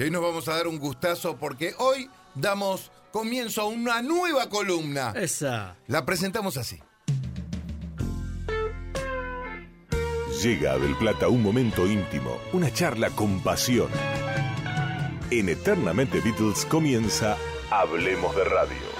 Y hoy nos vamos a dar un gustazo porque hoy damos comienzo a una nueva columna. Esa. La presentamos así. Llega a Del Plata un momento íntimo, una charla con pasión. En Eternamente Beatles comienza Hablemos de Radio.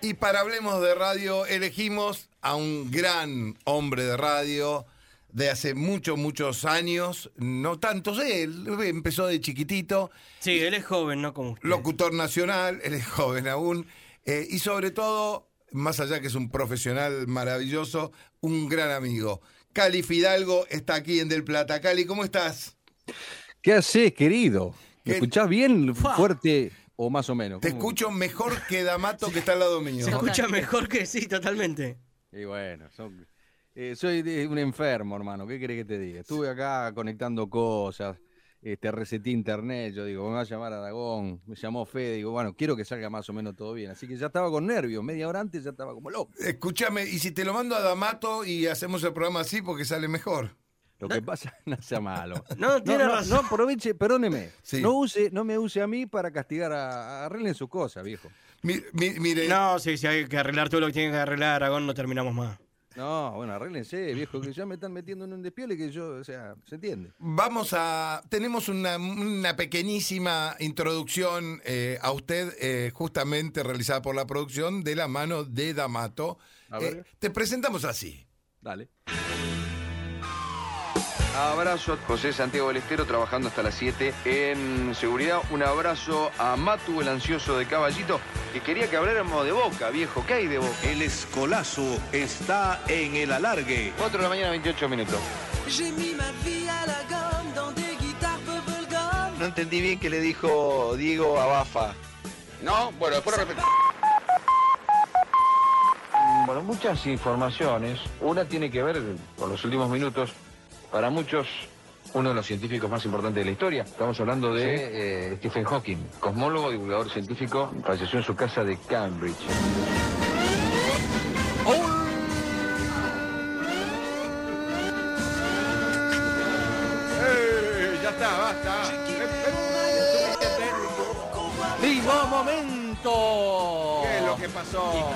Y para Hablemos de Radio elegimos a un gran hombre de radio de hace muchos, muchos años, no tantos, él empezó de chiquitito, Sí, él es joven, ¿no? Como usted. locutor nacional, él es joven aún, eh, y sobre todo, más allá que es un profesional maravilloso, un gran amigo. Cali Fidalgo está aquí en Del Plata. Cali, ¿cómo estás? ¿Qué haces, querido? ¿Qué- ¿Me escuchás bien, fuerte o más o menos? Te escucho mejor que Damato que está al lado mío. Se escucha mejor que sí, totalmente. Y bueno, son- eh, soy de- un enfermo, hermano. ¿Qué querés que te diga? Estuve acá conectando cosas, este, reseté internet. Yo digo, me va a llamar Aragón. Me llamó Fede. Digo, bueno, quiero que salga más o menos todo bien. Así que ya estaba con nervios. Media hora antes ya estaba como loco. Escúchame, y si te lo mando a Damato y hacemos el programa así porque sale mejor. Lo que pasa, no sea malo. No, tiene no, razón. No, aproveche, perdóneme. Sí. No, use, no me use a mí para castigar a. Arreglen sus cosas, viejo. Mi- mi- mire, No, sí, sí, hay que arreglar todo lo que tiene que arreglar Aragón, no terminamos más. No, bueno, arréglense, viejo, que ya me están metiendo en un despiole que yo, o sea, se entiende. vamos a. Tenemos una, una pequeñísima introducción eh, a usted, eh, justamente realizada por la producción de la mano de Damato. Eh, te presentamos así. Dale. Abrazo a José Santiago del Estero trabajando hasta las 7 en seguridad. Un abrazo a Matu, el ansioso de Caballito, que quería que habláramos de Boca, viejo. ¿Qué hay de Boca? El escolazo está en el alargue. 4 de la mañana, 28 minutos. No entendí bien qué le dijo Diego a Bafa. No, bueno, después lo repito. Bueno, muchas informaciones. Una tiene que ver con los últimos minutos. Para muchos, uno de los científicos más importantes de la historia. Estamos hablando de eh, Stephen Hawking, cosmólogo, divulgador científico. Falleció en su casa de Cambridge. ya está, basta. ¡Vivo momento! ¿Qué es lo que pasó?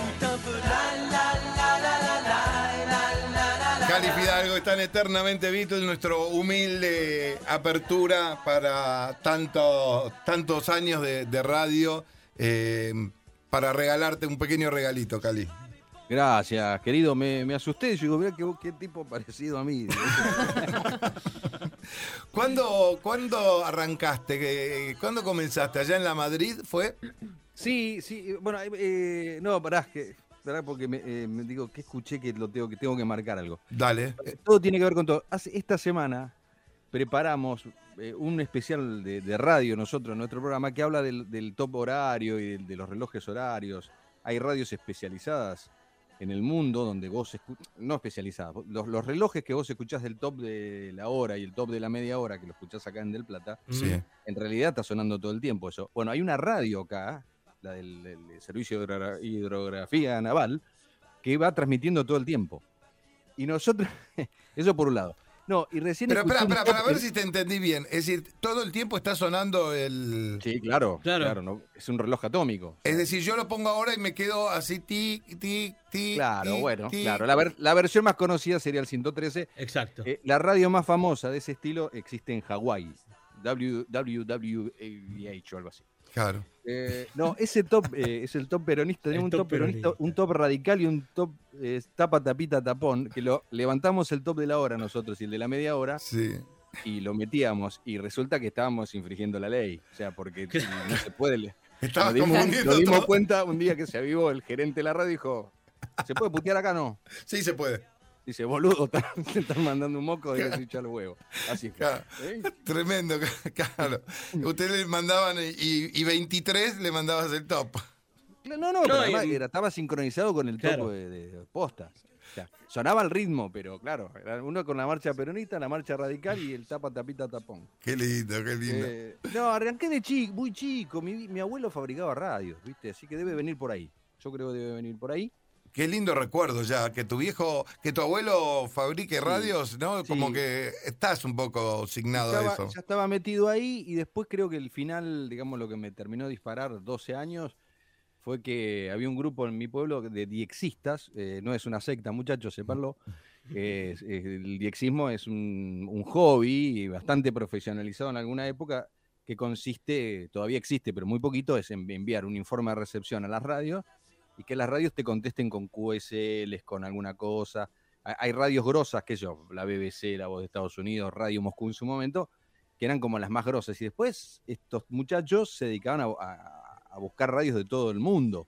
Cali Fidalgo están eternamente Beatles, nuestro humilde apertura para tanto, tantos años de, de radio, eh, para regalarte un pequeño regalito, Cali. Gracias, querido. Me, me asusté. Yo digo, mira qué, qué tipo parecido a mí. ¿Cuándo, ¿Cuándo arrancaste? ¿Qué- ¿Cuándo comenzaste? ¿Allá en la Madrid fue? sí, sí. Bueno, eh, no, pará, que, porque me, eh, me digo que escuché que lo tengo que tengo que marcar algo. Dale. Todo tiene que ver con todo. Hace, esta semana preparamos eh, un especial de, de radio nosotros en nuestro programa que habla del, del top horario y del- de, los relojes horarios. Hay radios especializadas en el mundo donde vos no especializadas, los, los relojes que vos escuchás del top de la hora y el top de la media hora que lo escuchás acá en Del Plata, Sí. en realidad está sonando todo el tiempo eso. Bueno, hay una radio acá, la del, del Servicio de Hidrogra- Hidrografía Naval, que va transmitiendo todo el tiempo. Y nosotros, eso por un lado. No, y recién Pero espera, espera, para ver si te entendí bien. Es decir, todo el tiempo está sonando el... Sí, claro, Claro. claro, no, es un reloj atómico. Es decir, yo lo pongo ahora y me quedo así, tic, tic, tic. Claro, tic, bueno, tic. claro. La, ver- la versión más conocida sería el 113. Exacto. Eh, la radio más famosa de ese estilo existe en Hawái, W- WWAH o algo así. Claro. Eh, no, ese top eh, es el top peronista. Tenemos un top top peronista, peronista. un top radical y un top eh, tapa, tapita, tapón. Que lo levantamos el top de la hora nosotros y el de la media hora Sí. y lo metíamos. Y resulta que estábamos infringiendo la ley. O sea, porque no se puede. Nos dimos, nos dimos cuenta un día que se avivó el gerente de la radio y dijo: ¿Se puede putear acá? No. Sí, se puede. Dice, boludo, te están mandando un moco de echar los huevos. Así. Claro. ¿Eh? Tremendo, claro. Ustedes le mandaban y, y 23 le mandabas el top. No, no, pero No, además y- era- estaba sincronizado con el Claro. topo de, de postas. O sea, sonaba el ritmo, pero claro, uno con la marcha peronista, la marcha radical y el tapa, tapita, tapón. Qué lindo, qué lindo. Eh, no, arranqué de chico, muy chico. Mi, mi abuelo fabricaba radios, ¿viste? Así que debe venir por ahí. Yo creo que debe venir por ahí. Qué lindo recuerdo ya, que tu viejo, que tu abuelo fabrique radios, ¿no? Como que estás un poco signado a Estaba- eso. ya estaba metido ahí y después creo que el final, digamos, lo que me terminó de disparar 12 años fue que había un grupo en mi pueblo de diexistas, eh, no es una secta, muchachos, sépanlo. es- es- el diexismo es un, un hobby bastante profesionalizado en alguna época que consiste, todavía existe, pero muy poquito, es en enviar un informe de recepción a las radios y que las radios te contesten con QSLs, con alguna cosa. Hay- radios grosas, que yo, la BBC, la Voz de Estados Unidos, Radio Moscú en su momento, que eran como las más grosas. Y después estos muchachos se dedicaban a, a- a buscar radios de todo el mundo.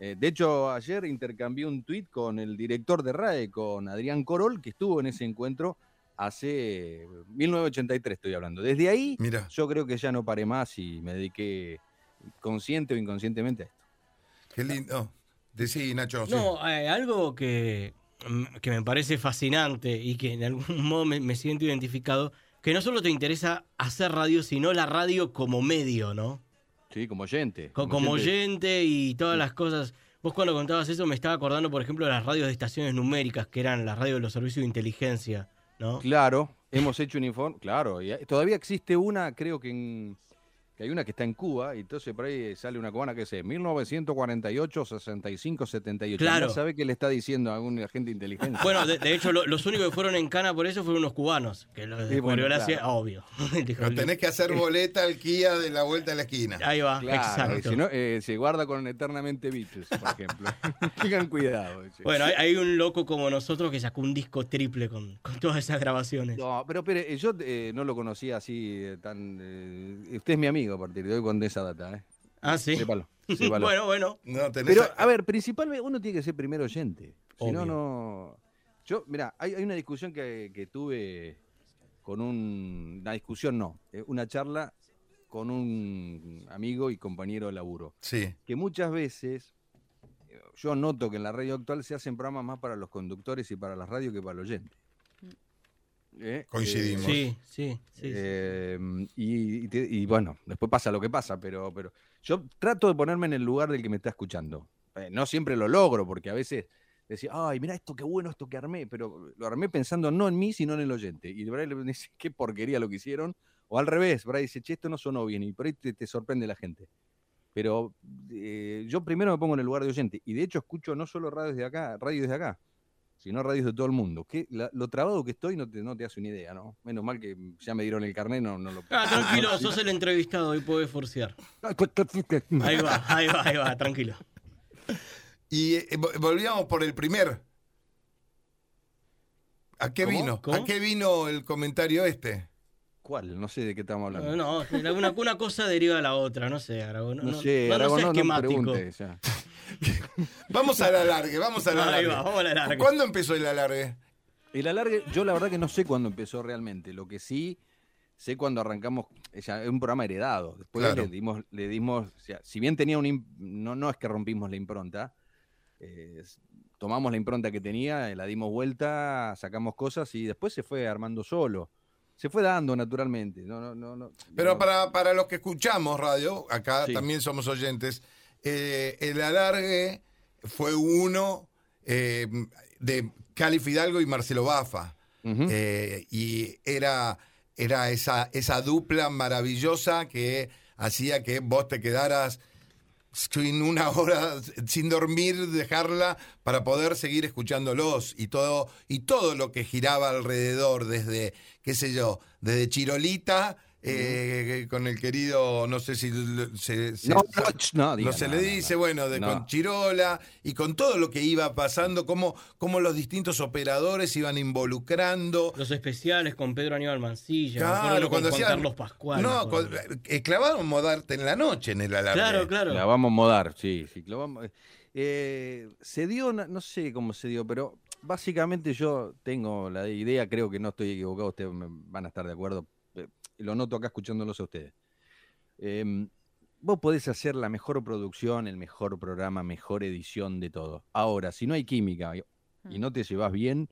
Eh, de hecho, ayer intercambié un tuit con el director de RAE, con Adrián Corol, que estuvo en ese encuentro hace 1983, estoy hablando. Desde ahí, Mira, yo creo que ya no paré más y me dediqué consciente o inconscientemente a esto. qué lindo. Decí, Nacho. sí. No, eh, algo que, mm, que me parece fascinante y que en algún modo me, me siento identificado, que no solo te interesa hacer radio, sino la radio como medio, ¿no? Sí, como oyente. Co- Como, oyente y todas las cosas. Vos cuando contabas eso me estaba acordando, por ejemplo, de las radios de estaciones numéricas, que eran las radios de los servicios de inteligencia, ¿no? Claro, hemos hecho un informe, claro, y todavía existe una, creo que, en- que hay una que está en Cuba, y entonces por ahí sale una cubana que es 1948, 65, 78. Claro. ¿Sabe qué le está diciendo a algún agente de inteligencia? Bueno, de, de hecho, lo- los únicos que fueron en cana por eso fueron unos cubanos, que lo descubrió bueno, la claro. Obvio. Pero tenés que hacer boleta al Kia de la vuelta a la esquina. Ahí va, Claro, exacto. si no, eh, se guarda con eternamente Beatles, por ejemplo. Tengan cuidado. che. Bueno, hay, hay un loco como nosotros que sacó un disco triple con, con todas esas grabaciones. No, pero espere, eh, yo eh, no lo conocía así eh, tan... eh, usted es mi amigo a partir de hoy con esa data, ¿eh? Ah, sí. Sépalo, sépalo. bueno, bueno. No, tenés Pero, a- a ver, principalmente uno tiene que ser primero oyente. Si no, no. Yo, mira, hay, hay una discusión que, que tuve con un. Una discusión, no. eh, Una charla con un amigo y compañero de laburo. Sí, Que muchas veces. eh, Yo noto que en la radio actual se hacen programas más para los conductores y para la radio que para el oyente. ¿Eh? Coincidimos. Sí, sí, sí. sí. Eh, y, y te- y bueno, después pasa lo que pasa, pero, pero yo trato de ponerme en el lugar del que me está escuchando. Eh, no siempre lo logro, porque a veces decía, ay, mira esto qué bueno, esto que armé, pero lo armé pensando no en mí, sino en el oyente. Y verdad le dice, qué porquería lo que hicieron. O al revés, ahí dice, che, esto no sonó bien, y por ahí te, te sorprende la gente. Pero eh, yo primero me pongo en el lugar de oyente, y de hecho escucho no solo radios de acá, radios de acá, sino radios de todo el mundo. La- lo trabado que estoy no te, no te hace una idea, ¿no? Menos mal que ya me dieron el carnet, no, no lo Ah, tranquilo, sos el entrevistado y podés forcear. Ahí va, ahí va, ahí va, tranquilo. Y eh, vo- volvíamos por el primer. ¿A qué ¿Cómo? vino? ¿Cómo? ¿A qué vino el comentario este? ¿Cuál? No sé de qué estamos hablando. No, no, una, una cosa deriva de la otra, no sé, Aragón. No sé, no, Aragón, seas no, no esquemático. pregunte, ya. Vamos al alargue, vamos al Ahí alargue. va, vamos a la larga. ¿Cuándo empezó el alargue? El alargue, yo la verdad que no sé cuándo empezó realmente. Lo que sí sé cuando arrancamos, ya, es un programa heredado. Después Claro. le dimos, le dimos, o sea, si bien tenía un, no, no es que rompimos la impronta, eh, tomamos la impronta que tenía, eh, la dimos vuelta, sacamos cosas y después se fue armando solo. Se fue dando naturalmente. No, no, no, no, Pero no- para, para los que escuchamos radio, acá Sí. también somos oyentes, eh, el alargue fue uno eh, de Cali Fidalgo y Marcelo Bafa. Eh, y era, era esa, esa dupla maravillosa que hacía que vos te quedaras sin una hora sin dormir, dejarla para poder seguir escuchándolos y todo, y todo lo que giraba alrededor, desde, qué sé yo, desde Chirolita, eh, con el querido, no sé si se, se- No, no, no, diga, no se no, le dice, no. bueno, de No. con Chirola y con todo lo que iba pasando, cómo, cómo los distintos operadores iban involucrando. Los especiales con Pedro Aníbal Mancilla, Claro, con cuando hacían. Carlos Pascual. No, con- eh, clavaban modarte en la noche en el alargue. claro, claro. La vamos a modar, sí, sí. la vamos- eh, se dio, no sé cómo se dio, pero básicamente yo tengo la idea, creo que no estoy equivocado, ustedes van a estar de acuerdo, eh, lo noto acá escuchándolos a ustedes. Em, vos podés hacer la mejor producción, el mejor programa, mejor edición de todo. Ahora, si no hay química y, no te llevas bien,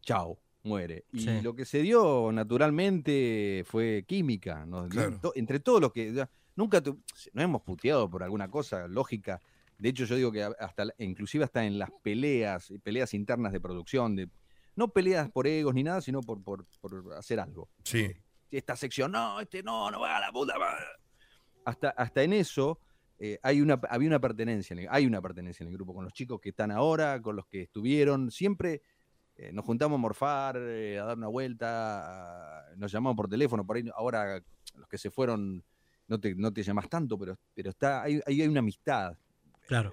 chao, muere. Y Sí. lo que se dio naturalmente fue química, ¿no? Claro. Entre todos los que... ya, Nunca tu- nos hemos puteado por alguna cosa lógica. De hecho, yo digo que hasta, inclusive hasta en las peleas, peleas internas de producción, de, no peleas por egos ni nada, sino por, por, por hacer algo. Sí. Esta sección, no, este no, no va a la puta madre. Hasta, hasta en eso eh, hay una, había una pertenencia, en el- hay una pertenencia en el grupo, con los chicos que están ahora, con los que estuvieron, siempre eh, nos juntamos a morfar, eh, a dar una vuelta, a- nos llamamos por teléfono, por ahí ahora los que se fueron no te, no te llamas tanto, pero, pero está, ahí hay, hay una amistad. Claro.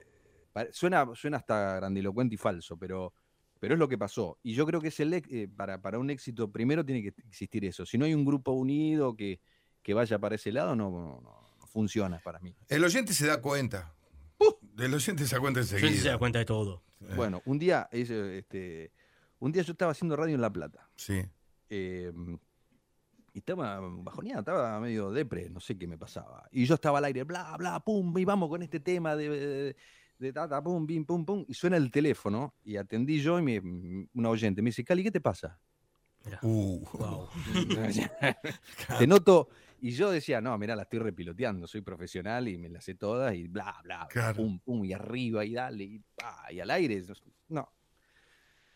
Suena, suena hasta grandilocuente y falso, pero, pero es lo que pasó. Y yo creo que es el, eh, para, para un éxito, primero tiene que existir eso. Si no hay un grupo unido que, que vaya para ese lado, no, no- no funciona para mí. El oyente se da cuenta. El oyente se da cuenta enseguida. se da cuenta de todo. Eh, Bueno, un día, ese, este, un día yo estaba haciendo radio en La Plata. Sí. eh, y estaba bajoneada, estaba medio depre, no sé qué me pasaba. Y yo estaba al aire, bla, bla, pum, y vamos con este tema de, de, de tata, pum, bim, pum, pum. Y suena el teléfono, y atendí yo, y me, una oyente me dice, Cali, ¿qué te pasa? Uh, Wow. te noto. Y yo decía, no, mira, la estoy repiloteando, soy profesional y me las sé todas, y bla, bla, Claro. pum, pum, y arriba, y dale, y, pa, y al aire. No.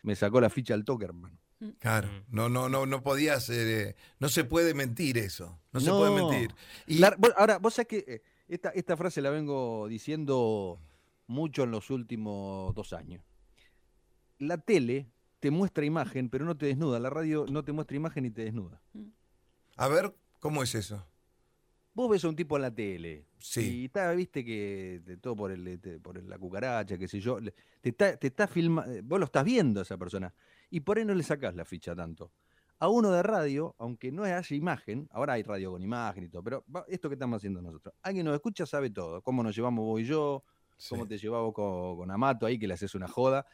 Me sacó la ficha al toque, hermano. claro. Mm. No, no, no, no podías. eh, no se puede mentir eso. No, se puede mentir. Y La- ahora, vos sabés que eh, esta, esta frase la vengo diciendo mucho en los últimos dos años. La tele te muestra imagen, pero no te desnuda. La radio no te muestra imagen y te desnuda. a ver, ¿cómo es eso? Vos ves a un tipo en la tele Sí. y está, viste que de todo por, el, este, por la cucaracha, qué sé yo, te está, te está filmando, vos lo estás viendo a esa persona y por ahí no le sacás la ficha tanto. A uno de radio, aunque no haya imagen, ahora hay radio con imagen y todo, pero esto que estamos haciendo nosotros, alguien nos escucha sabe todo, cómo nos llevamos vos y yo, Sí. cómo te llevabas con, con Amato ahí, que le haces una joda,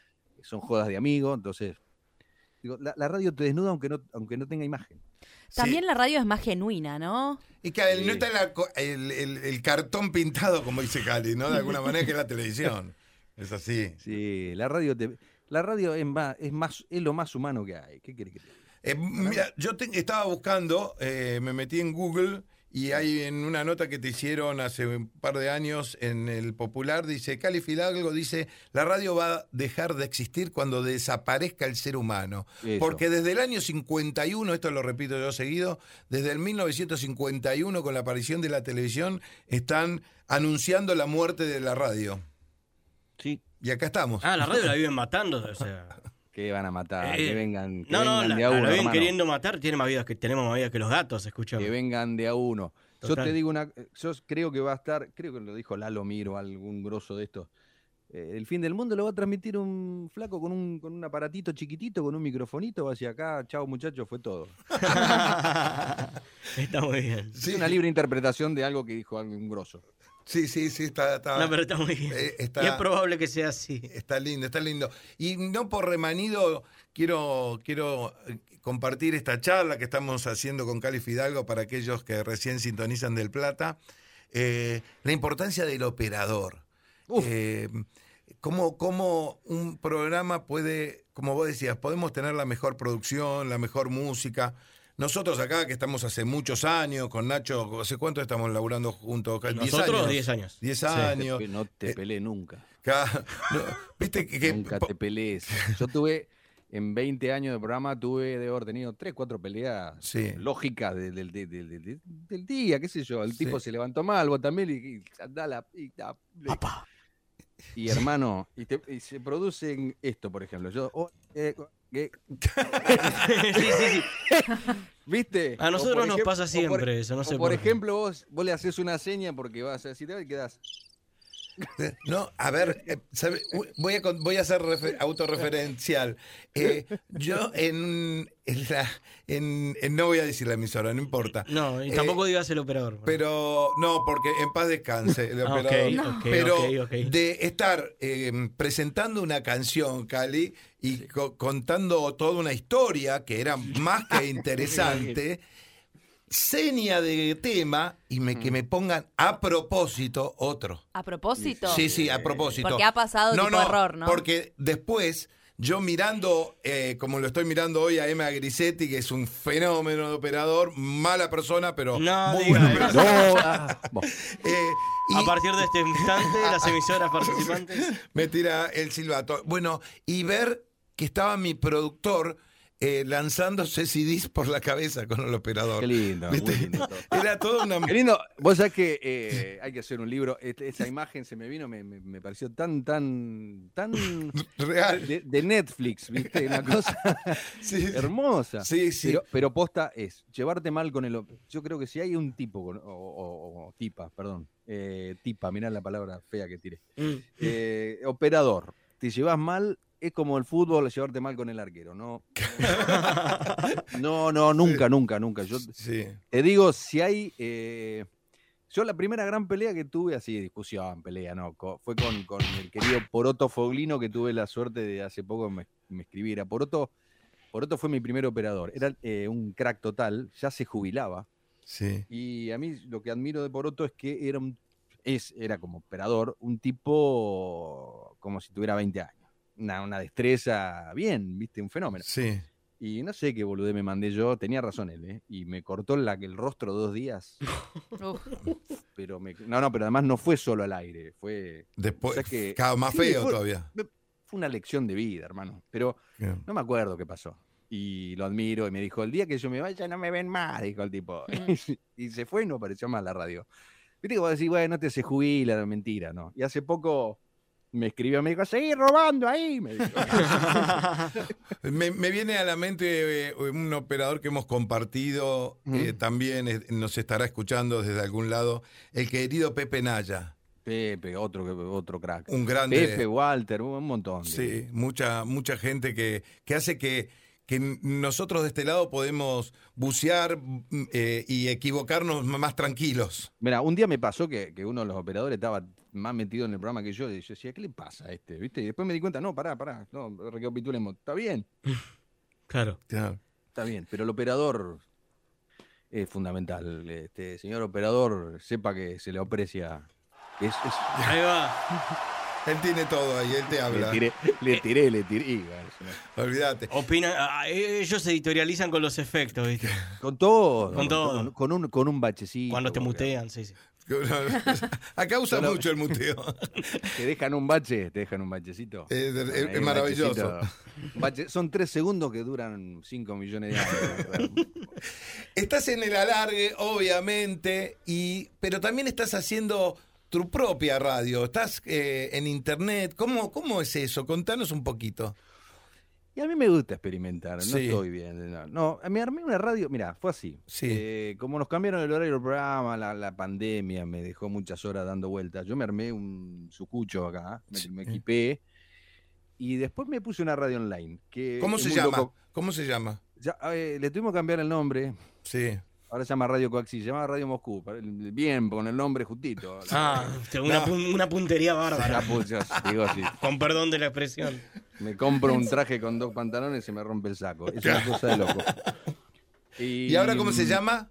son jodas de amigos, entonces, digo, la, la radio te desnuda aunque no, aunque no tenga imagen. También Sí. la radio es más genuina, ¿no? Y que no está la el, el- el cartón pintado, como dice Cali, ¿no? De alguna manera que es la televisión. Es así. Sí, la radio te, la radio es más, es más, es lo más humano que hay. ¿Qué querés que te diga? Eh, mira, yo te- estaba buscando, eh, me metí en Google y hay en una nota que te hicieron hace un par de años en el Popular, dice, Cali Fidalgo dice, la radio va a dejar de existir cuando desaparezca el ser humano. Eso. Porque desde el año 51, esto lo repito yo seguido, desde el 1951 con la aparición de la televisión, están anunciando la muerte de la radio. Sí. Y acá estamos. Ah, la radio la viven matando, o sea. Que van a matar, Eh, que vengan, que no, no, vengan la, de a la uno, viven hermano. queriendo matar, tiene más vida que, tenemos más vida que los gatos, escuchame. Que vengan de a uno. Yo te digo una, yo creo que va a estar, creo que lo dijo Lalo Miro, algún grosso de estos. eh, el fin del mundo lo va a transmitir un flaco con un, con un aparatito chiquitito, con un microfonito, va hacia acá, chao muchachos, fue todo. está muy bien. Sí, es una libre interpretación de algo que dijo algún grosso. Sí, sí, sí, está, está- No, pero está muy bien. eh, está- Y es probable que sea así. Está lindo, está lindo. Y no por remanido, quiero, quiero eh, compartir esta charla que estamos haciendo con Cali Fidalgo para aquellos que recién sintonizan del Plata. Eh, la importancia del operador. Eh, cómo, cómo un programa puede, como vos decías, podemos tener la mejor producción, la mejor música. Nosotros acá, que estamos hace muchos años, con Nacho, ¿hace cuánto estamos laburando juntos? ¿Diez Nosotros, años? 10 años. 10 Sí. años. No te Eh, peleé nunca. Acá, no, Viste que, que- Nunca te pelees. Yo tuve, en 20 años de programa, tuve de haber tenido 3, 4 peleas Sí. lógicas del, del- del- del- del- del día, qué sé yo. El Sí. tipo se levantó mal, vos también, y, y andá la- y, le- y, hermano, y, te- y se producen esto, por ejemplo. Yo, oh, eh, eh, sí, sí, sí. ¿Viste? A nosotros nos pasa por- siempre eso, no sé por por ejemplo, vos, vos le haces una seña porque vas a decir, y quedás. No, a ver, eh, voy, a, voy a ser refer- autorreferencial. Eh, yo en, en la- en- en- No voy a decir la emisora, no importa. No, y Eh, tampoco digas el operador. Pero no, porque en paz descanse el Ah, ok, operador. ok, pero de estar eh, presentando una canción, Cali, y co- contando toda una historia que era más que interesante, seña de tema y me, Mm. que me pongan a propósito otro. A propósito. Sí, sí, a propósito. Porque ha pasado tipo error, ¿no? Porque después yo mirando, eh, como lo estoy mirando hoy a Emma Grisetti, que es un fenómeno de operador, mala persona, pero No, muy. No, ah, bueno. Eh, y A partir de este instante, las emisoras participantes. me tira el silbato. Bueno, y ver que estaba mi productor eh, lanzándose CDs por la cabeza con el operador. Qué lindo, muy lindo todo. Era toda una... Qué lindo. Vos sabés que eh, hay que hacer un libro. Esa imagen se me vino, me, me- me pareció tan, tan, tan Real. de, de Netflix, ¿viste? Una cosa Sí. hermosa. Sí, sí. Pero, pero posta es, llevarte mal con el... Yo creo que si hay un tipo, con- o, o- o tipa, perdón, eh, tipa, mirá la palabra fea que tiré. Mm. Eh, operador, te llevas mal, es como el fútbol, llevarte mal con el arquero, ¿no? No, no, nunca, nunca, nunca. Yo Sí. te digo, si hay. eh, yo la primera gran pelea que tuve, así, discusión, pelea, no, fue con, con el querido Poroto Foglino, que tuve la suerte de hace poco me, me escribiera. Poroto, Poroto fue mi primer operador. Era eh, un crack total, ya se jubilaba. Sí. Y a mí lo que admiro de Poroto es que era un. Es, era como operador, un tipo como si tuviera 20 años. Una, una destreza bien, viste, un fenómeno. Sí. Y no sé qué boludez me mandé yo, tenía razón él, ¿eh? Y me cortó la, el rostro dos días. Pero me, no, no, pero además no fue solo al aire, fue, Después, O sea que- cada más sí, feo fue- todavía. fue una lección de vida, hermano. Pero no me acuerdo qué pasó. Y lo admiro y me dijo, el día que yo me vaya no me ven más, dijo el tipo. y se fue y no apareció más la radio. Viste que vos decís, bueno, te se jubila, mentira, ¿no? Y hace poco me escribió, me dijo, seguí robando ahí, me dijo. Me, me viene a la mente eh, un operador que hemos compartido, eh, también eh, nos estará escuchando desde algún lado, el querido Pepe Naya, Pepe, otro, otro crack. un grande. Pepe, Walter, un montón. Sí, mucha, mucha gente que, que hace que, que nosotros de este lado podemos bucear mm, eh, y equivocarnos más tranquilos. Mira, un día me pasó que, que uno de los operadores estaba más metido en el programa que yo, y yo decía, ¿qué le pasa a este? ¿Viste? Y después me di cuenta, no, pará, pará, no, recapitulemos, está bien, Claro. está bien, pero el operador es fundamental. Este señor operador, sepa que se le aprecia. Es, es- Ahí va. Él tiene todo ahí, él te le habla. tiré, le tiré, le tiré. es una- Olvídate. Opina, ah, ellos editorializan con los efectos, ¿viste? Con todo. Con todo. Con, con un, con un bachecito. Cuando te porque mutean, sí, sí. Acá usa Solo- mucho el muteo. Te dejan un bache, te dejan un bachecito. Es, es- Ahí, es un maravilloso. bachecito. Un bache- son tres segundos que duran cinco millones de años. Estás en el alargue, obviamente, y, pero también estás haciendo tu propia radio. Estás eh, en internet. ¿Cómo, ¿Cómo es eso? Contanos un poquito. Y a mí me gusta experimentar, no Sí. estoy bien. No, no, me armé una radio, mira, fue así. Sí. Eh, como nos cambiaron el horario del programa, la, la pandemia me dejó muchas horas dando vueltas. Yo me armé un sucucho acá, me, me equipé y después me puse una radio online. Que ¿Cómo se muy llama? loco. ¿Cómo se llama? Le tuvimos que cambiar el nombre. Sí. Ahora se llama Radio Coaxi, se llama Radio Moscú. Bien, con el nombre justito. Ah, una, No. una puntería La bárbara. digo así. Con perdón de la expresión. Me compro un traje con dos pantalones y se me rompe el saco. Es una cosa de loco. ¿Y ahora cómo se llama?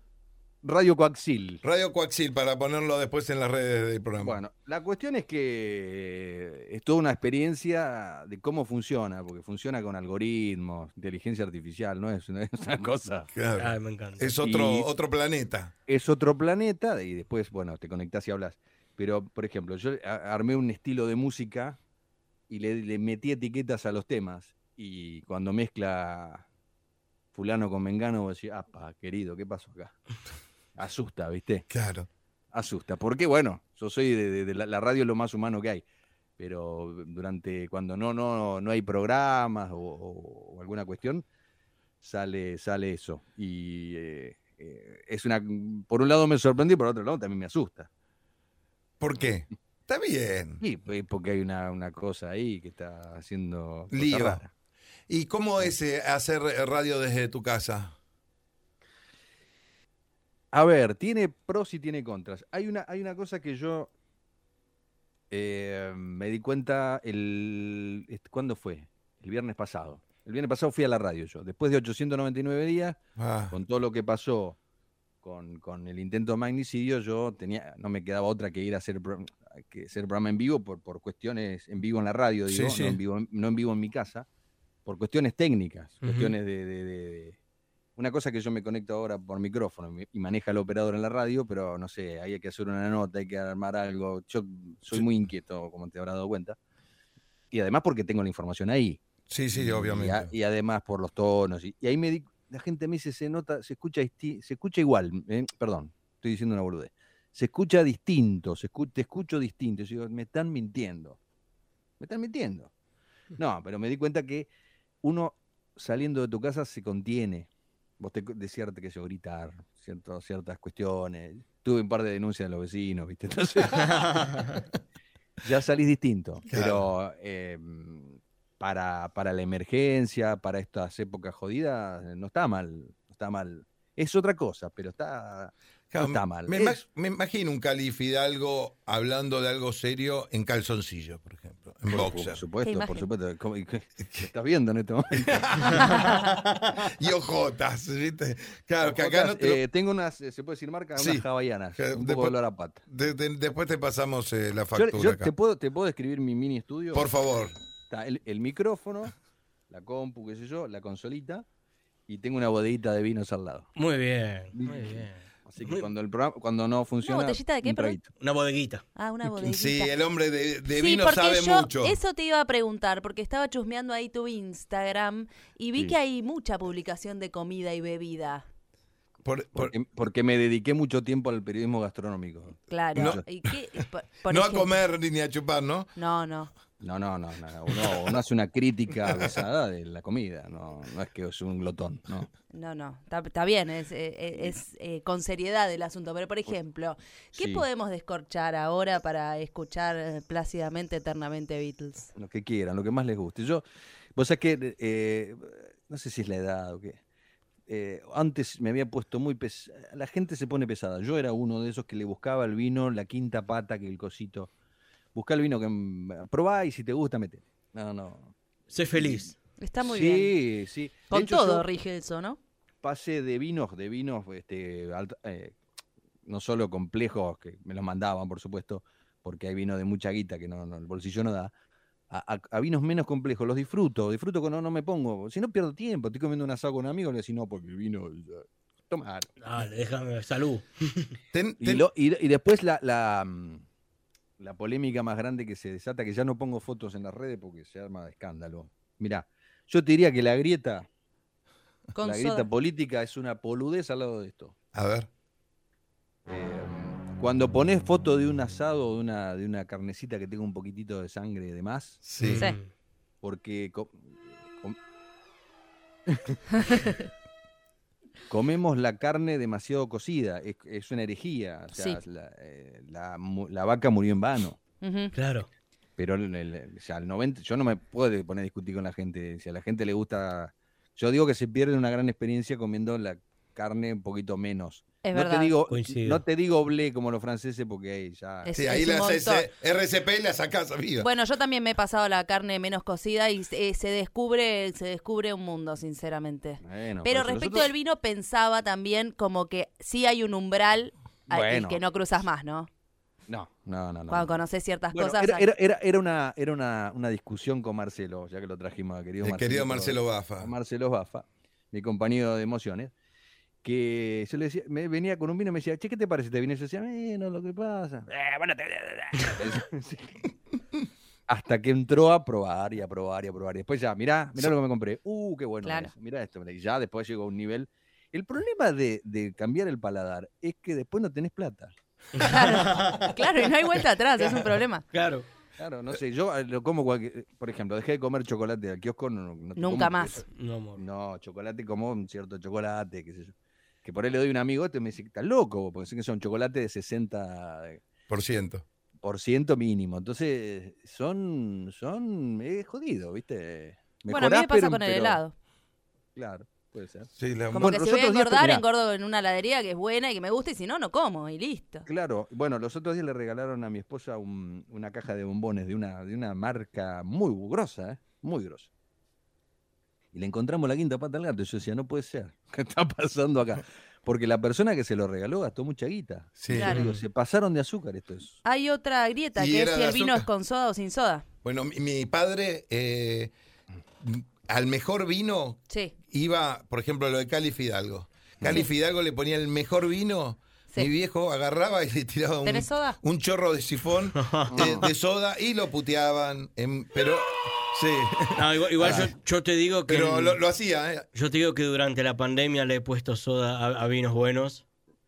Radio Coaxil. Radio Coaxil, para ponerlo después en las redes del programa. Bueno, la cuestión es que es toda una experiencia de cómo funciona, porque funciona con algoritmos, inteligencia artificial, no es una, es una cosa. Claro. Ay, me encanta. Es otro, Y- otro planeta. Es otro planeta y después, bueno, te conectás y hablas. Pero, por ejemplo, yo armé un estilo de música y le, le metí etiquetas a los temas. Y cuando mezcla fulano con mengano, vos decís, apa, querido, ¿qué pasó acá? Asusta, ¿viste? Claro. asusta. Porque, bueno, yo soy de, de- de la, la radio lo más humano que hay. Pero durante, cuando no, no, no hay programas o, o- o alguna cuestión, sale, sale eso. Y eh, eh, es una, por un lado me sorprendí, por otro lado también me asusta. ¿Por qué? Está bien. Y pues, porque hay una, una cosa ahí que está haciendo raras. ¿Y cómo es eh, hacer radio desde tu casa? A ver, tiene pros y tiene contras. Hay una, hay una cosa que yo eh, me di cuenta el ¿cuándo fue? El viernes pasado. El viernes pasado fui a la radio yo. Después de 899 días, Ah, con todo lo que pasó con, con el intento de magnicidio, yo tenía, no me quedaba otra que ir a hacer, que hacer programa en vivo por, por cuestiones en vivo en la radio, digo, sí. No, en vivo, en- no en vivo en mi casa. por cuestiones técnicas, cuestiones de, de- de- de- Una cosa que yo me conecto ahora por micrófono y- maneja el operador en la radio, pero no sé, ahí hay que hacer una nota, hay que armar algo. Yo soy Sí. muy inquieto, como te habrás dado cuenta. Y además porque tengo la información ahí. Sí, sí, Y, obviamente. a- y además por los tonos. Y, y ahí me di- la gente me dice, se nota, se escucha, se escucha igual. eh, perdón, estoy diciendo una boludez. Se escucha distinto, se escu- te escucho distinto. Yo digo, me están mintiendo. Me están mintiendo. No, pero me di cuenta que uno saliendo de tu casa se contiene. Vos te decías que yo gritar cierto- ciertas cuestiones. Tuve un par de denuncias de los vecinos, ¿viste? Entonces, ya salís distinto. Pero eh, para, para la emergencia, para estas épocas jodidas, no está mal. No está mal. Es otra cosa, pero está, Claro, no está mal. Me, Es- ima- me imagino un Cali Fidalgo hablando de algo serio en calzoncillo, por ejemplo, en por, boxer. por supuesto, por supuesto. ¿Cómo- y qué- qué estás viendo en este momento? y ojotas, ¿viste? Claro, que acá no te lo- Eh, tengo unas, eh, se puede decir marca, Sí. unas hawaianas. Un poco después- de olor a pata. de- de- después te pasamos eh, la Yo- factura yo acá. te, puedo, te puedo describir mi mini estudio. Por favor. Está el, el micrófono, la compu, qué sé yo, la consolita, y tengo una bodeguita de vinos al lado. Muy bien, muy bien. Así que cuando el programa, cuando no funciona. botellita de qué, un perdón? Una bodeguita. Ah, una bodeguita. Sí, el hombre de, de Sí, vino porque sabe yo mucho. eso te iba a preguntar, porque estaba chusmeando ahí tu Instagram y vi Sí. que hay mucha publicación de comida y bebida. Por- por- Porque, porque me dediqué mucho tiempo al periodismo gastronómico. Claro. No. ¿Y qué? Por- por no a comer ni a chupar, ¿no? No, no. No, no, no, no. Uno, uno hace una crítica pesada de la comida. No, no es que es un glotón, no. No, no, está, está bien, es, eh, eh, es, eh, con seriedad el asunto. Pero, por ejemplo, ¿qué Sí. podemos descorchar ahora para escuchar plácidamente, eternamente Beatles? Lo que quieran, lo que más les guste. Yo, vos sabés que, eh, no sé si es la edad o qué. eh, antes me había puesto muy pesada. La gente se pone pesada. Yo era uno de esos que le buscaba el vino, la quinta pata, que el cosito. Busca el vino que probá y si te gusta, mete. No, no. Sé feliz. Está muy sí, bien. sí. De Con hecho, todo rige eso, ¿no? pasé de vinos, de vinos, este, alta- eh, no solo complejos, que me los mandaban, por supuesto, porque hay vino de mucha guita que no, no- el bolsillo no da, a, a- a vinos menos complejos. Los disfruto, disfruto cuando no me pongo. Si no pierdo tiempo, estoy comiendo un asado con un amigo, le decís, no, porque el vino. Toma. Dale, déjame, salud. Ten- Y, ten- lo- y- y después la, la, mm, la polémica más grande que se desata, que ya no pongo fotos en las redes porque se arma de escándalo. Mirá, yo te diría que la grieta, Con la soda. grieta política es una poludez al lado de esto. A ver. Eh, cuando pones foto de un asado o de una, de una carnecita que tenga un poquitito de sangre de más, Sí. Sí. porque co- com- comemos la carne demasiado cocida, es, es una herejía. o sea, Sí. la, eh, la mu- la vaca murió en vano. Claro. Pero el, el- o sea, el 90, yo no me puedo poner a discutir con la gente. Si a la gente le gusta. Yo digo que se pierde una gran experiencia comiendo la carne un poquito menos. Es no verdad. te digo, Coincido. no te digo blé como los franceses porque ahí ya. Es- Sí, ahí la RCP la sacás, amigo. Bueno, yo también me he pasado la carne menos cocida y se, se descubre se descubre un mundo, sinceramente. Bueno, Pero respecto nosotros- del vino, pensaba también como que sí hay un umbral al Bueno. que no cruzas más, ¿no? No, no, no. no. Cuando conoces ciertas Bueno, cosas. era, era, era, era una, era una, una discusión con Marcelo, ya que lo trajimos a querido El Marcelo. querido Marcelo Bafa. Marcelo Bafa, mi compañero de emociones, que yo le decía, me venía con un vino y me decía, che, ¿qué te parece este vino? Y yo decía, no, lo que pasa. "Eh, bueno, te- Sí. Hasta que entró a probar y a probar y a probar. Y después ya, mirá, mirá lo que me compré. Uh, qué bueno. Claro. es, Mirá esto. Y ya después llegó a un nivel. El problema de, de cambiar el paladar es que después no tenés plata. Claro, claro, y no hay vuelta atrás, es un problema. Claro. Claro, no sé, yo eh, lo como cualquier, por ejemplo, dejé de comer chocolate al kiosco, no, no te Nunca como más. No, amor. No, chocolate como un cierto chocolate, qué sé yo. Que por ahí le doy a un amigo, este me dice, estás loco, porque sé que son chocolate de 60% Por ciento. mínimo. Entonces, son, son, es jodido, ¿viste? Bueno, a mí me pasa pero- con el pero- helado. Claro, puede ser. Sí, la- Como Bueno, que si voy a días, engordar, engordo en una heladería que es buena y que me gusta, y si no, no como, y listo. Claro, bueno, los otros días le regalaron a mi esposa un- una caja de bombones de una, de una marca muy grosa, ¿eh? muy grosa. Y le encontramos la quinta pata al gato. Y yo decía, no puede ser. ¿Qué está pasando acá? Porque la persona que se lo regaló gastó mucha guita. Sí. Claro. digo, se pasaron de azúcar esto es. Hay otra grieta, que es era si de el vino azúcar. es con soda o sin soda. Bueno, mi, mi padre eh, al mejor vino Sí. iba, por ejemplo, lo de Cali Fidalgo. Cali Fidalgo le ponía el mejor vino. Sí. Mi viejo agarraba y le tiraba un, ¿Tenés soda? un chorro de sifón de, de soda y lo puteaban. en- pero sí, No, igual igual yo, yo te digo que. pero lo, lo hacía. ¿eh? Yo te digo que durante la pandemia le he puesto soda a, a vinos buenos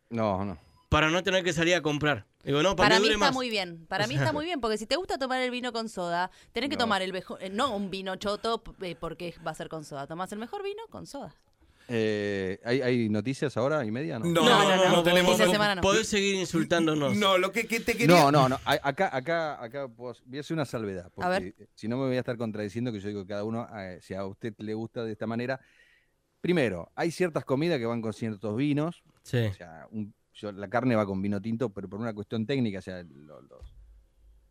No, no. para no tener que salir a comprar. Digo, no, para, mí está más. muy bien. Para mí está muy bien, porque si te gusta tomar el vino con soda, tenés que No. tomar el mejor, eh, no un vino choto eh, porque va a ser con soda. Tomás el mejor vino con soda. Eh, ¿hay, hay noticias ahora y media? No, No, No, no, no, no, tenemos. semana. Podés seguir insultándonos. No, lo que, que te quería. No, no, no. Acá, acá, acá voy a hacer una salvedad. Porque ver. si no me voy a estar contradiciendo que yo digo que cada uno, eh, si a usted le gusta de esta manera. Primero, hay ciertas comidas que van con ciertos vinos. Sí. O sea, un- yo- la carne va con vino tinto, pero por una cuestión técnica. O sea, lo, los-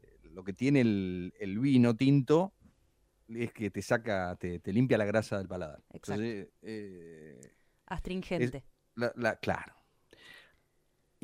eh, lo que tiene el, el vino tinto es que te saca, te, te limpia la grasa del paladar. Exacto. Entonces, eh, Astringente. la- la- claro.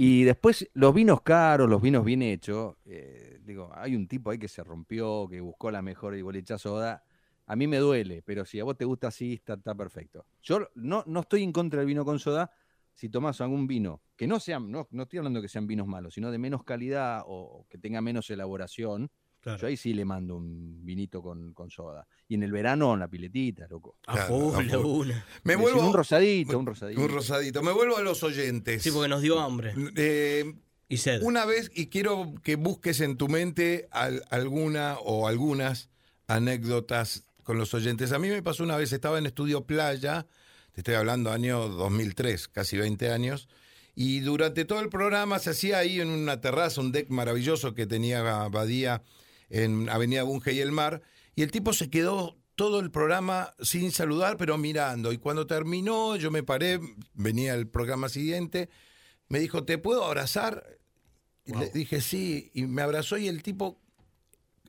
Y después los vinos caros, los vinos bien hechos, eh, digo, hay un tipo ahí que se rompió, que buscó la mejor y le soda. A mí me duele, pero si a vos te gusta así, está, está perfecto. Yo no, no estoy en contra del vino con soda. Si tomás algún vino, que no sean, no, no estoy hablando que sean vinos malos, sino de menos calidad o, que tenga menos elaboración, Claro. yo ahí sí le mando un vinito con, con soda. Y en el verano, en la piletita, loco. A Claro, full, a full. Me vuelvo. Un rosadito, un rosadito. Un rosadito. Me vuelvo a los oyentes. Sí, porque nos dio hambre Eh, y sed. Una vez, y quiero que busques en tu mente al- alguna o algunas anécdotas con los oyentes. A mí me pasó una vez, estaba en Estudio Playa, te estoy hablando año 2003, casi 20 años, y durante todo el programa se hacía ahí en una terraza, un deck maravilloso que tenía Badía en Avenida Bunge y el Mar, y el tipo se quedó todo el programa sin saludar, pero mirando. Y cuando terminó, yo me paré, venía el programa siguiente, me dijo, ¿te puedo abrazar? Y Le dije, sí, y me abrazó y el tipo,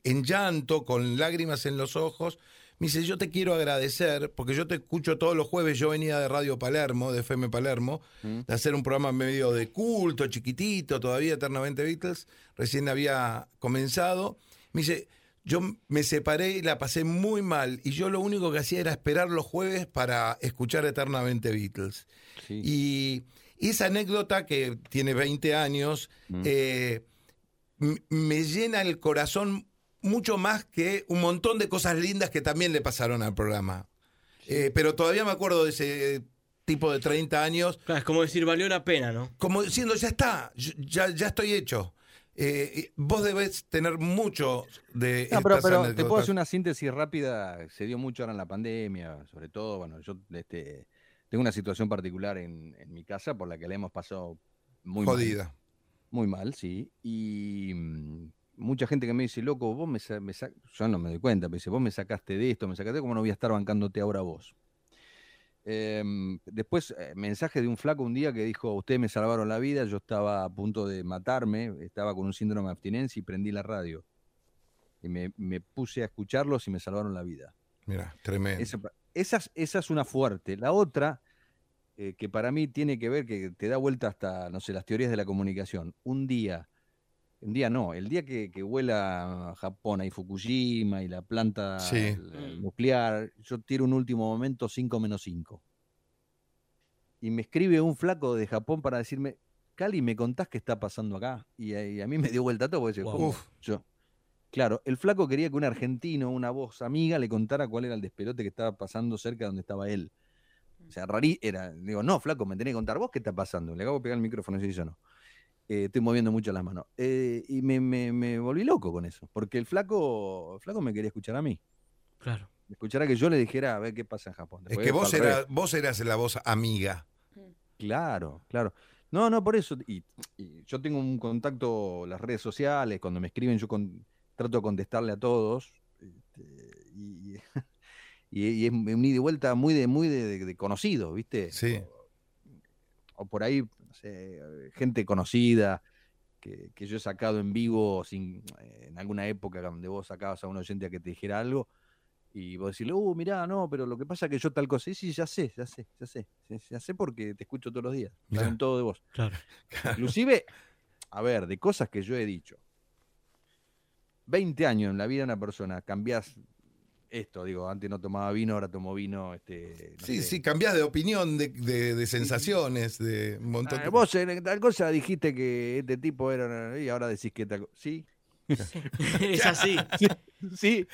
en llanto, con lágrimas en los ojos, me dice, yo te quiero agradecer, porque yo te escucho todos los jueves, yo venía de Radio Palermo, de FM Palermo, de hacer un programa medio de culto, chiquitito, todavía eternamente Beatles, recién había comenzado. Me dice, yo me separé y la pasé muy mal, y yo lo único que hacía era esperar los jueves para escuchar eternamente Beatles. Sí. Y y esa anécdota que tiene 20 años Mm. eh, me llena el corazón mucho más que un montón de cosas lindas que también le pasaron al programa. Eh, pero todavía me acuerdo de ese tipo de 30 años, Claro, es como decir, valió la pena, ¿no? como diciendo, ya está, ya, ya estoy hecho. Eh, vos debés tener mucho de... No, pero, te puedo hacer una síntesis rápida. Se dio mucho ahora en la pandemia, sobre todo, bueno, yo este, tengo una situación particular en, en mi casa por la que la hemos pasado muy mal. Jodida. Muy mal, sí. Y mm, mucha gente que me dice, loco, vos me, sa- me sa-". Yo no me doy cuenta, me dice, vos me sacaste de esto, me sacaste, ¿cómo no voy a estar bancándote ahora vos? Em, después, eh, mensaje de un flaco un día que dijo, ustedes me salvaron la vida, yo estaba a punto de matarme, estaba con un síndrome de abstinencia y prendí la radio. Y me, me puse a escucharlos y me salvaron la vida. Mira, tremendo. Esa, esa es- esa es una fuerte. La otra, eh, que para mí tiene que ver, que te da vuelta hasta, no sé, las teorías de la comunicación. Un día, un día no, el día que, que vuela a Japón, y Fukushima y la planta Sí. el- nuclear, yo tiro un último momento 5 menos 5. Y me escribe un flaco de Japón para decirme, Cali, ¿me contás qué está pasando acá? Y, a- y a mí me dio vuelta todo, porque. Yo, Claro, el flaco quería que un argentino, una voz amiga, le contara cuál era el despelote que estaba pasando cerca de donde estaba él. O sea, rarí era. Digo, no, flaco, me tenés que contar vos qué está pasando. Le acabo de pegar el micrófono, si yo no. Eh, estoy moviendo mucho las manos. Eh, y me, me- me volví loco con eso. Porque el flaco, el flaco me quería escuchar a mí. Claro. Escuchar a que yo le dijera a ver qué pasa en Japón. Es que vos, eras, vos eras la voz amiga. Claro, claro. No, no, por eso. Y, y yo tengo un contacto, las redes sociales, cuando me escriben, yo con- trato de contestarle a todos. este, y, y- y es un ida y vuelta muy de, muy de, de- de conocido, ¿viste? Sí. O, o por ahí, sé, gente conocida que, que yo he sacado en vivo sin, eh, en alguna época donde vos sacabas a un oyente a que te dijera algo. Y vos decirle, uh, mirá, no, pero lo que pasa es que yo tal cosa. Sí, sí, ya sé, ya sé, ya sé. Ya, sé porque te escucho todos los días. Saben todo de vos. Claro. Inclusive, a ver, de cosas que yo he dicho. 20 años en la vida de una persona, cambiás esto, digo, antes no tomaba vino, ahora tomo vino. Este, no Sí, sé. sí, cambiás de opinión, de, de- de sensaciones, de un montón Ah, de vos en tal cosa dijiste que este tipo era. Y ahora decís que tal Sí, es así. sí.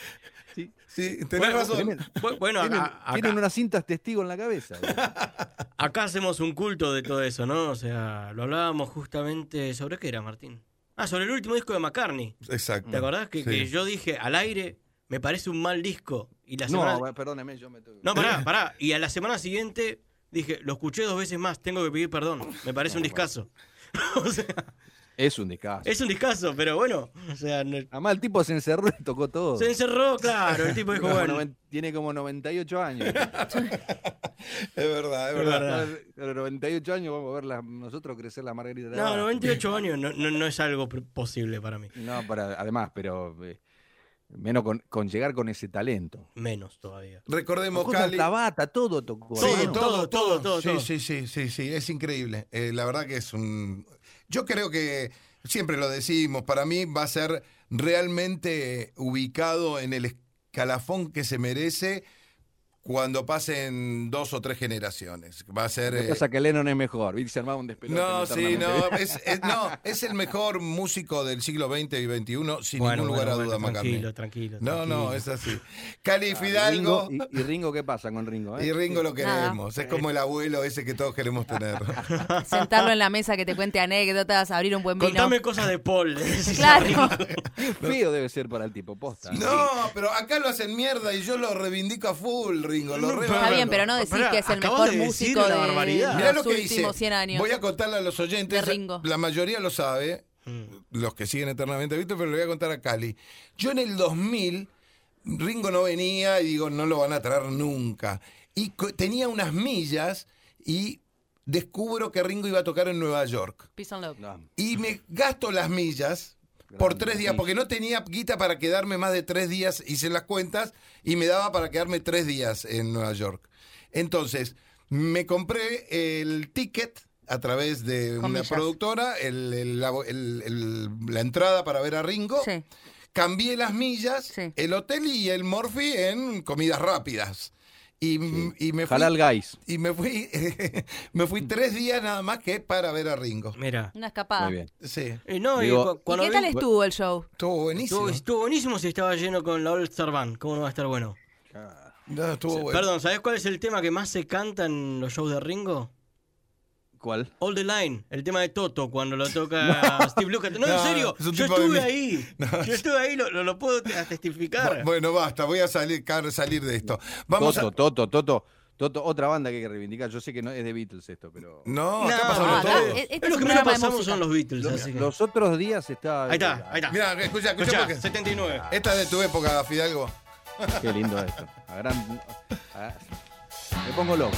Sí, tenés Bueno, razón. Tienen, Bu- Bueno, tienen- acá, tienen unas cintas testigo en la cabeza. acá hacemos un culto de todo eso, ¿no? O sea, lo hablábamos justamente sobre qué era, Martín. Ah, sobre el último disco de McCartney. Exacto. ¿Te acordás que, Sí. que yo dije al aire, me parece un mal disco? Y la semana... no, perdóneme, yo me tengo No, pará, pará. Y a la semana siguiente dije, lo escuché dos veces más, tengo que pedir perdón. Me parece un discazo. o sea, Es un descaso. es un discazo, pero bueno, o sea, no- Además, el tipo se encerró y tocó todo. se encerró, claro. El tipo dijo, Como bueno, noven- tiene como 98 años. Es verdad, es verdad. A los 98 años vamos a ver la- nosotros crecer la margarita. de no, abajo. 98 años no, no, no es algo posible para mí. No, para, además, pero eh, menos con, con llegar con ese talento. Menos todavía. Recordemos, Tocó Cali. la bata, todo tocó. Sí, Todo, todo, todo, todo, Sí, todo. sí, sí, sí, sí, es increíble. Eh, la verdad que es un... Yo creo que, siempre lo decimos, para mí va a ser realmente ubicado en el escalafón que se merece cuando pasen dos o tres generaciones. Va a ser... Lo que eh, pasa es que Lennon es mejor. Se armaba un despelote. no, sí, no es, es- no, es el mejor músico del siglo XX y XXI, sin Bueno, ningún lugar bueno, a bueno, duda, McCartney. tranquilo, tranquilo, No, no, es así. Cali Ah, Fidalgo Ringo- y, y Ringo qué pasa con Ringo? eh? y Ringo lo Nada. queremos. Es como el abuelo ese que todos queremos tener. Sentarlo en la mesa que te cuente anécdotas, abrir un buen vino. Contame cosas de Paul. Claro. Ringo. Feo debe ser para el tipo posta. No, pero acá lo hacen mierda y yo lo reivindico a full, Ringo. Lo No, re pero- Está bien, pero no decís Pará, que es el acabas mejor de decir músico la de barbaridad. Mirá los lo que últimos dice. 100 años. Voy a contarle a los oyentes. De Ringo. La mayoría lo sabe, los que siguen eternamente Víctor, pero le voy a contar a Cali. Yo en el 2000, Ringo no venía y digo, no lo van a traer nunca. Y co- tenía unas millas y descubro que Ringo iba a tocar en Nueva York. Peace and love. No. Y me gasto las millas por tres días, sí. porque no tenía guita para quedarme más de tres días, hice las cuentas y me daba para quedarme tres días en Nueva York. Entonces, me compré el ticket a través de una productora, el- la, el- el- la entrada para ver a Ringo, Sí. cambié las millas, Sí. el hotel y el Morphy en comidas rápidas. Y, y me fui, Halal Guys. y me fui, me fui tres días nada más que para ver a Ringo. Mira. Una escapada. Muy bien. Sí, Eh, no, Digo- cu- ¿Y cuando qué tal vi- estuvo el show? estuvo buenísimo. Estuvo, estuvo buenísimo si estaba lleno con la All Star Band. ¿Cómo no va a estar bueno? No, estuvo bueno. Perdón, ¿sabés cuál es el tema que más se canta en los shows de Ringo? ¿Cuál? All the Line, el tema de Toto cuando lo toca Steve Lukather. No, No, en serio, es yo estuve ahí. Yo estuve ahí, lo, lo- lo puedo testificar. Bu- Bueno, basta, voy a salir, salir de esto. Vamos Toto, a... Toto, Toto, Toto, otra banda que hay que reivindicar. Yo sé que no es de Beatles esto, pero. No, acá No, pasamos no, todo. es- este Es lo que menos pasamos son los Beatles. Los, así que- los otros días está. Ahí está, ahí está. Mira, escucha, escucha, Escuchá, porque 79. esta es de tu época, Fidalgo. Qué lindo esto. A gran. a- me pongo loco.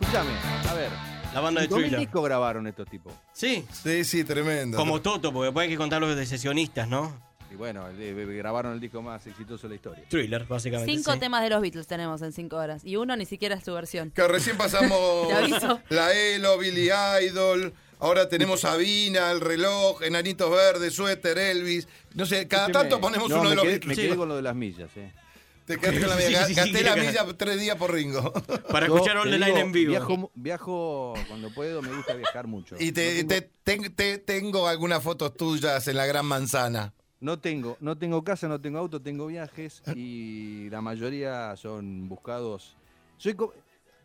Escúchame, a ver. La banda de 2000 Thriller. discos grabaron estos tipos. Sí, Sí, sí, tremendo. como Toto, porque después hay que contar los de sesionistas, ¿no? Y bueno, el de- grabaron el disco más exitoso de la historia. Thriller, básicamente. Cinco sí. temas de los Beatles tenemos en cinco horas. Y uno ni siquiera es tu versión. Que recién pasamos Te aviso. la Elo, Billy Idol. Ahora tenemos Sabina, el reloj, Enanitos Verdes, Suéter, Elvis. No sé, cada Escúcheme, tanto ponemos no, uno de los quedé, Beatles. me Sí. quedé con lo de las millas, eh. Te quedaste con la milla. sí, sí, Gasté sí, la que- milla tres días por Ringo. Para Yo escuchar All the digo, Line en vivo. Viajo, viajo cuando puedo, me gusta viajar mucho. Y te, no, tengo, te- te- tengo algunas fotos tuyas en la Gran Manzana. no tengo, no tengo casa, no tengo auto, tengo viajes y la mayoría son buscados. Soy co-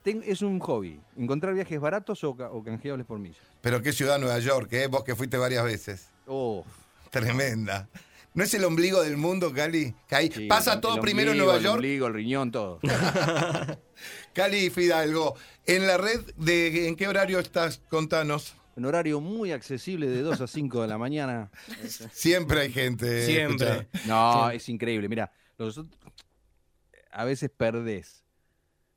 ten- es un hobby, encontrar viajes baratos o, o canjeables por millas. Pero qué ciudad Nueva York, ¿eh? Vos que fuiste varias veces. Oh, Tremenda. ¿No es el ombligo del mundo, Cali? Que ahí sí, pasa el- todo el primero en Nueva el York. ombligo, el riñón, todo. Cali y Fidalgo. En la red, de ¿en qué horario estás? Contanos. Un horario muy accesible de 2 a 5 de la mañana. Siempre hay gente. Siempre. escucha. No, es increíble. Mira, los otros- a veces perdés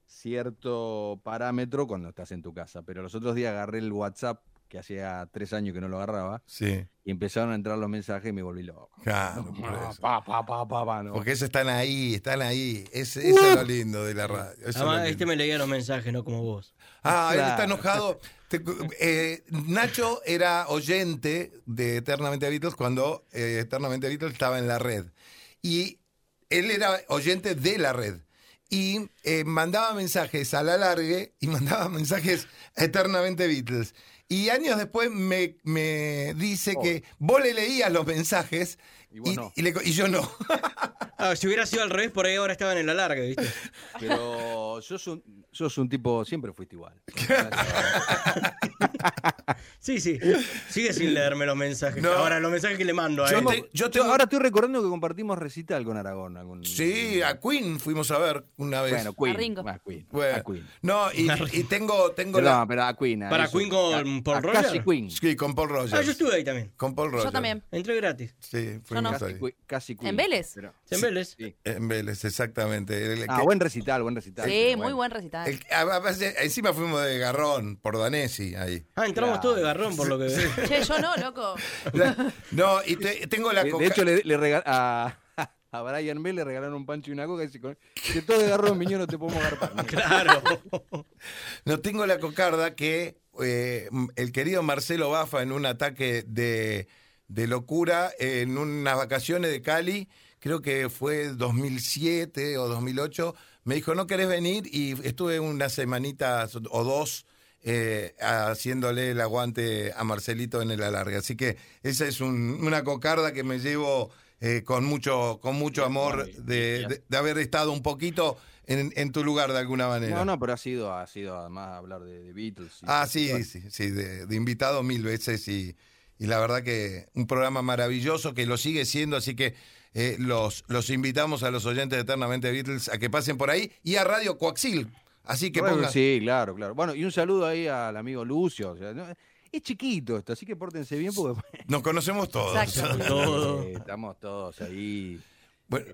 cierto parámetro cuando estás en tu casa, pero los otros días agarré el WhatsApp, que hacía tres años que no lo agarraba, Sí. y empezaron a entrar los mensajes y me volví loco. Claro, por eso. Pa, pa, pa, pa, pa, no. Porque esos están ahí, están ahí. Es- eso es lo lindo de la radio. Además, este me leía los mensajes, no como vos. Ah, él está Claro. enojado. Te- eh, Nacho era oyente de Eternamente Beatles cuando eh, Eternamente Beatles estaba en la red. Y él era oyente de la red. Y eh, mandaba mensajes a la largue y mandaba mensajes a eternamente Beatles. Y años después me, me dice que vos le leías los mensajes Y vos no. y le co- y yo no. Ah, si hubiera sido al revés, por ahí ahora estaban en la larga, ¿viste? Pero sos un, sos un tipo, siempre fuiste igual. Sí, sí. Sigue sin leerme los mensajes. No. Ahora, los mensajes que le mando a Yo él. te- yo ahora estoy recordando que compartimos recital con Aragón. algún- Sí, a Queen fuimos a ver una vez. Bueno, Queen. A Ringo. a Queen. Bueno, a Queen. No, y, y tengo, tengo la. pero a Queen. a ¿Para eso. Queen con A- Paul a Roger? Casi Queen. Sí, con Paul Rogers. Ah, yo estuve ahí también. Con Paul Rogers. Yo también. Entré gratis. Sí, fuimos no. Casi, casi. ¿En Vélez? Pero- En Vélez. sí. En Vélez, exactamente. El- Ah, que- buen recital, buen recital. Sí, muy bueno. buen recital. el- a- a- a- encima fuimos de Garrón, por Danesi, ahí. Ah, entramos Claro. todos de garrón, por lo que veo. Che, yo no, loco. La- no, y te- tengo la De, de coca- hecho, le, le regal- a, a Brian Bell le regalaron un pancho y una coca y con- que todo de garrón, miñón, no te podemos agarrar. Claro. No tengo la cocarda que eh, el querido Marcelo Bafa en un ataque de, de locura en unas vacaciones de Cali, creo que fue 2007 o 2008, me dijo, ¿no querés venir? Y estuve unas semanitas o dos eh, haciéndole el aguante a Marcelito en el alargue. Así que esa es un- una cocarda que me llevo eh, con mucho con mucho amor de, de- de haber estado un poquito en, en tu lugar de alguna manera. No, no, pero ha sido, ha sido además hablar de, de Beatles. y- Ah, sí, sí, sí, de, de invitado mil veces y, y la verdad que un programa maravilloso que lo sigue siendo, así que eh, los, los invitamos a los oyentes de Eternamente Beatles a que pasen por ahí y a Radio Coaxil. Así que bueno, pongan. Sí, claro, claro. Bueno, y un saludo ahí al amigo Lucio. o sea, ¿no? Es chiquito esto, así que pórtense bien porque Nos conocemos todos. Exacto. Todo. eh, estamos todos ahí. Bueno,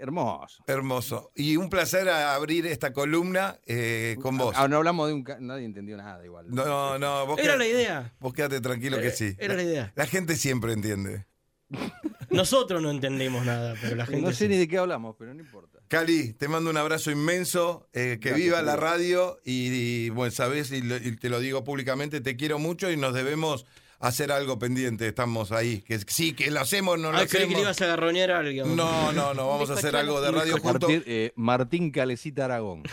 Hermoso. hermoso. Y un placer abrir esta columna eh, con vos. Ah, no hablamos de un... ca- Nadie entendió nada igual. No, no, vos, Era la idea. vos quédate tranquilo que Eh, sí. Era la idea. La gente siempre entiende. Nosotros no entendemos nada, pero la gente. No sé sí. ni de qué hablamos, pero no importa. Cali, te mando un abrazo inmenso, eh, que Gracias, viva la radio y, y, bueno, sabes, y, lo- y te lo digo públicamente, te quiero mucho y nos debemos hacer algo pendiente, estamos ahí, que sí, que lo hacemos, no lo Ay, creí que le hacemos. ibas a agarronear a alguien. No, no, no, vamos a hacer algo de radio juntos. Martín, eh, Martín Calecita Aragón.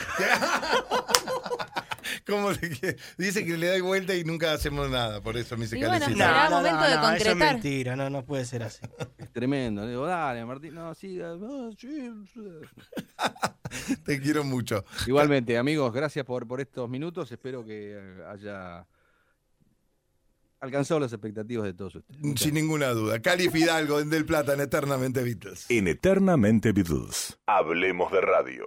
¿Cómo le que- Dice que le da vuelta y nunca hacemos nada, por eso me dice bueno, Calecita. Será momento de Eso es mentira, no, no puede ser así. Es tremendo. Le digo, dale, Martín. No, sí, ah, no, sí, sí. Te quiero mucho. Igualmente, amigos, gracias por, por estos minutos. Espero que eh, haya alcanzado las expectativas de todos ustedes. Muchas Sin ninguna duda. Cali Fidalgo, en Del Plata, en Eternamente Beatles. En Eternamente Beatles. Hablemos de radio.